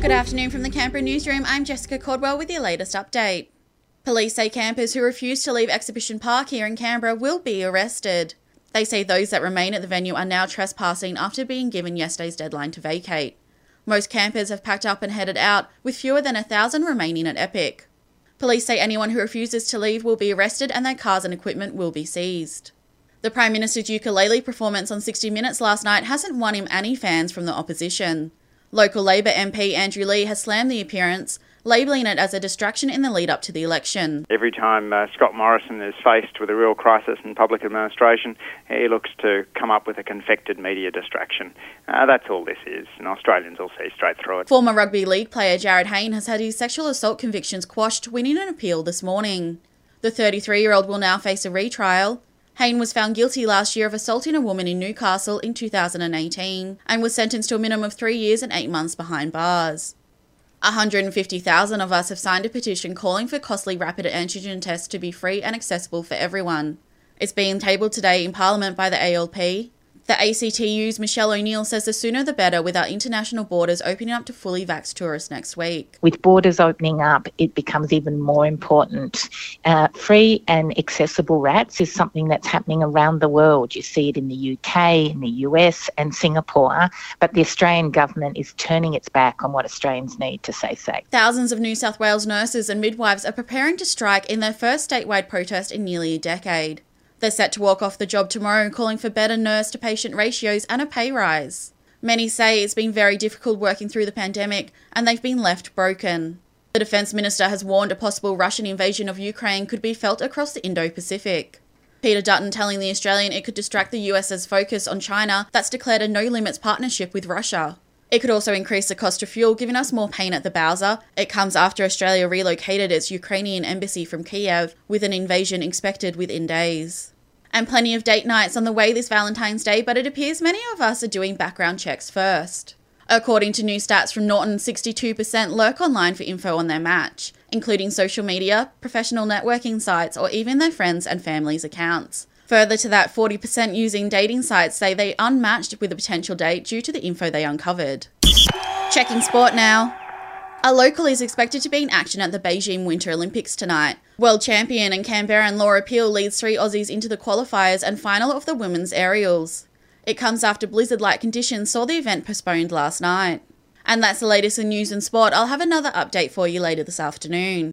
Good afternoon from the Canberra newsroom. I'm Jessica Cordwell with your latest update. Police say campers who refuse to leave Exhibition Park here in Canberra will be arrested. They say those that remain at the venue are now trespassing after being given yesterday's deadline to vacate. Most campers have packed up and headed out, with fewer than a thousand remaining at Epic. Police say anyone who refuses to leave will be arrested and their cars and equipment will be seized. The Prime Minister's ukulele performance on 60 Minutes last night hasn't won him any fans from the opposition. Local Labor MP Andrew Leigh has slammed the appearance, labelling it as a distraction in the lead up to the election. Every time uh, Scott Morrison is faced with a real crisis in public administration, he looks to come up with a confected media distraction. Uh, that's all this is, and Australians will see straight through it. Former rugby league player Jarryd Hayne has had his sexual assault convictions quashed, winning an appeal this morning. The 33 year old will now face a retrial. Hayne was found guilty last year of assaulting a woman in Newcastle in 2018 and was sentenced to a minimum of three years and eight months behind bars. 150,000 of us have signed a petition calling for costly rapid antigen tests to be free and accessible for everyone. It's being tabled today in Parliament by the ALP, the ACTU's Michelle O'Neill says the sooner the better with our international borders opening up to fully vaxxed tourists next week. With borders opening up, it becomes even more important. Uh, free and accessible RATs is something that's happening around the world. You see it in the UK, in the US, and Singapore, but the Australian government is turning its back on what Australians need to stay safe. Thousands of New South Wales nurses and midwives are preparing to strike in their first statewide protest in nearly a decade. They're set to walk off the job tomorrow, calling for better nurse to patient ratios and a pay rise. Many say it's been very difficult working through the pandemic and they've been left broken. The Defence Minister has warned a possible Russian invasion of Ukraine could be felt across the Indo Pacific. Peter Dutton telling The Australian it could distract the US's focus on China that's declared a no limits partnership with Russia. It could also increase the cost of fuel, giving us more pain at the Bowser. It comes after Australia relocated its Ukrainian embassy from Kiev, with an invasion expected within days. And plenty of date nights on the way this Valentine's Day, but it appears many of us are doing background checks first. According to new stats from Norton, 62% lurk online for info on their match, including social media, professional networking sites, or even their friends' and family's accounts. Further to that, 40% using dating sites say they unmatched with a potential date due to the info they uncovered. Checking sport now. A local is expected to be in action at the Beijing Winter Olympics tonight. World champion and Canberran Laura Peel leads three Aussies into the qualifiers and final of the women's aerials. It comes after blizzard like conditions saw the event postponed last night. And that's the latest in news and sport. I'll have another update for you later this afternoon.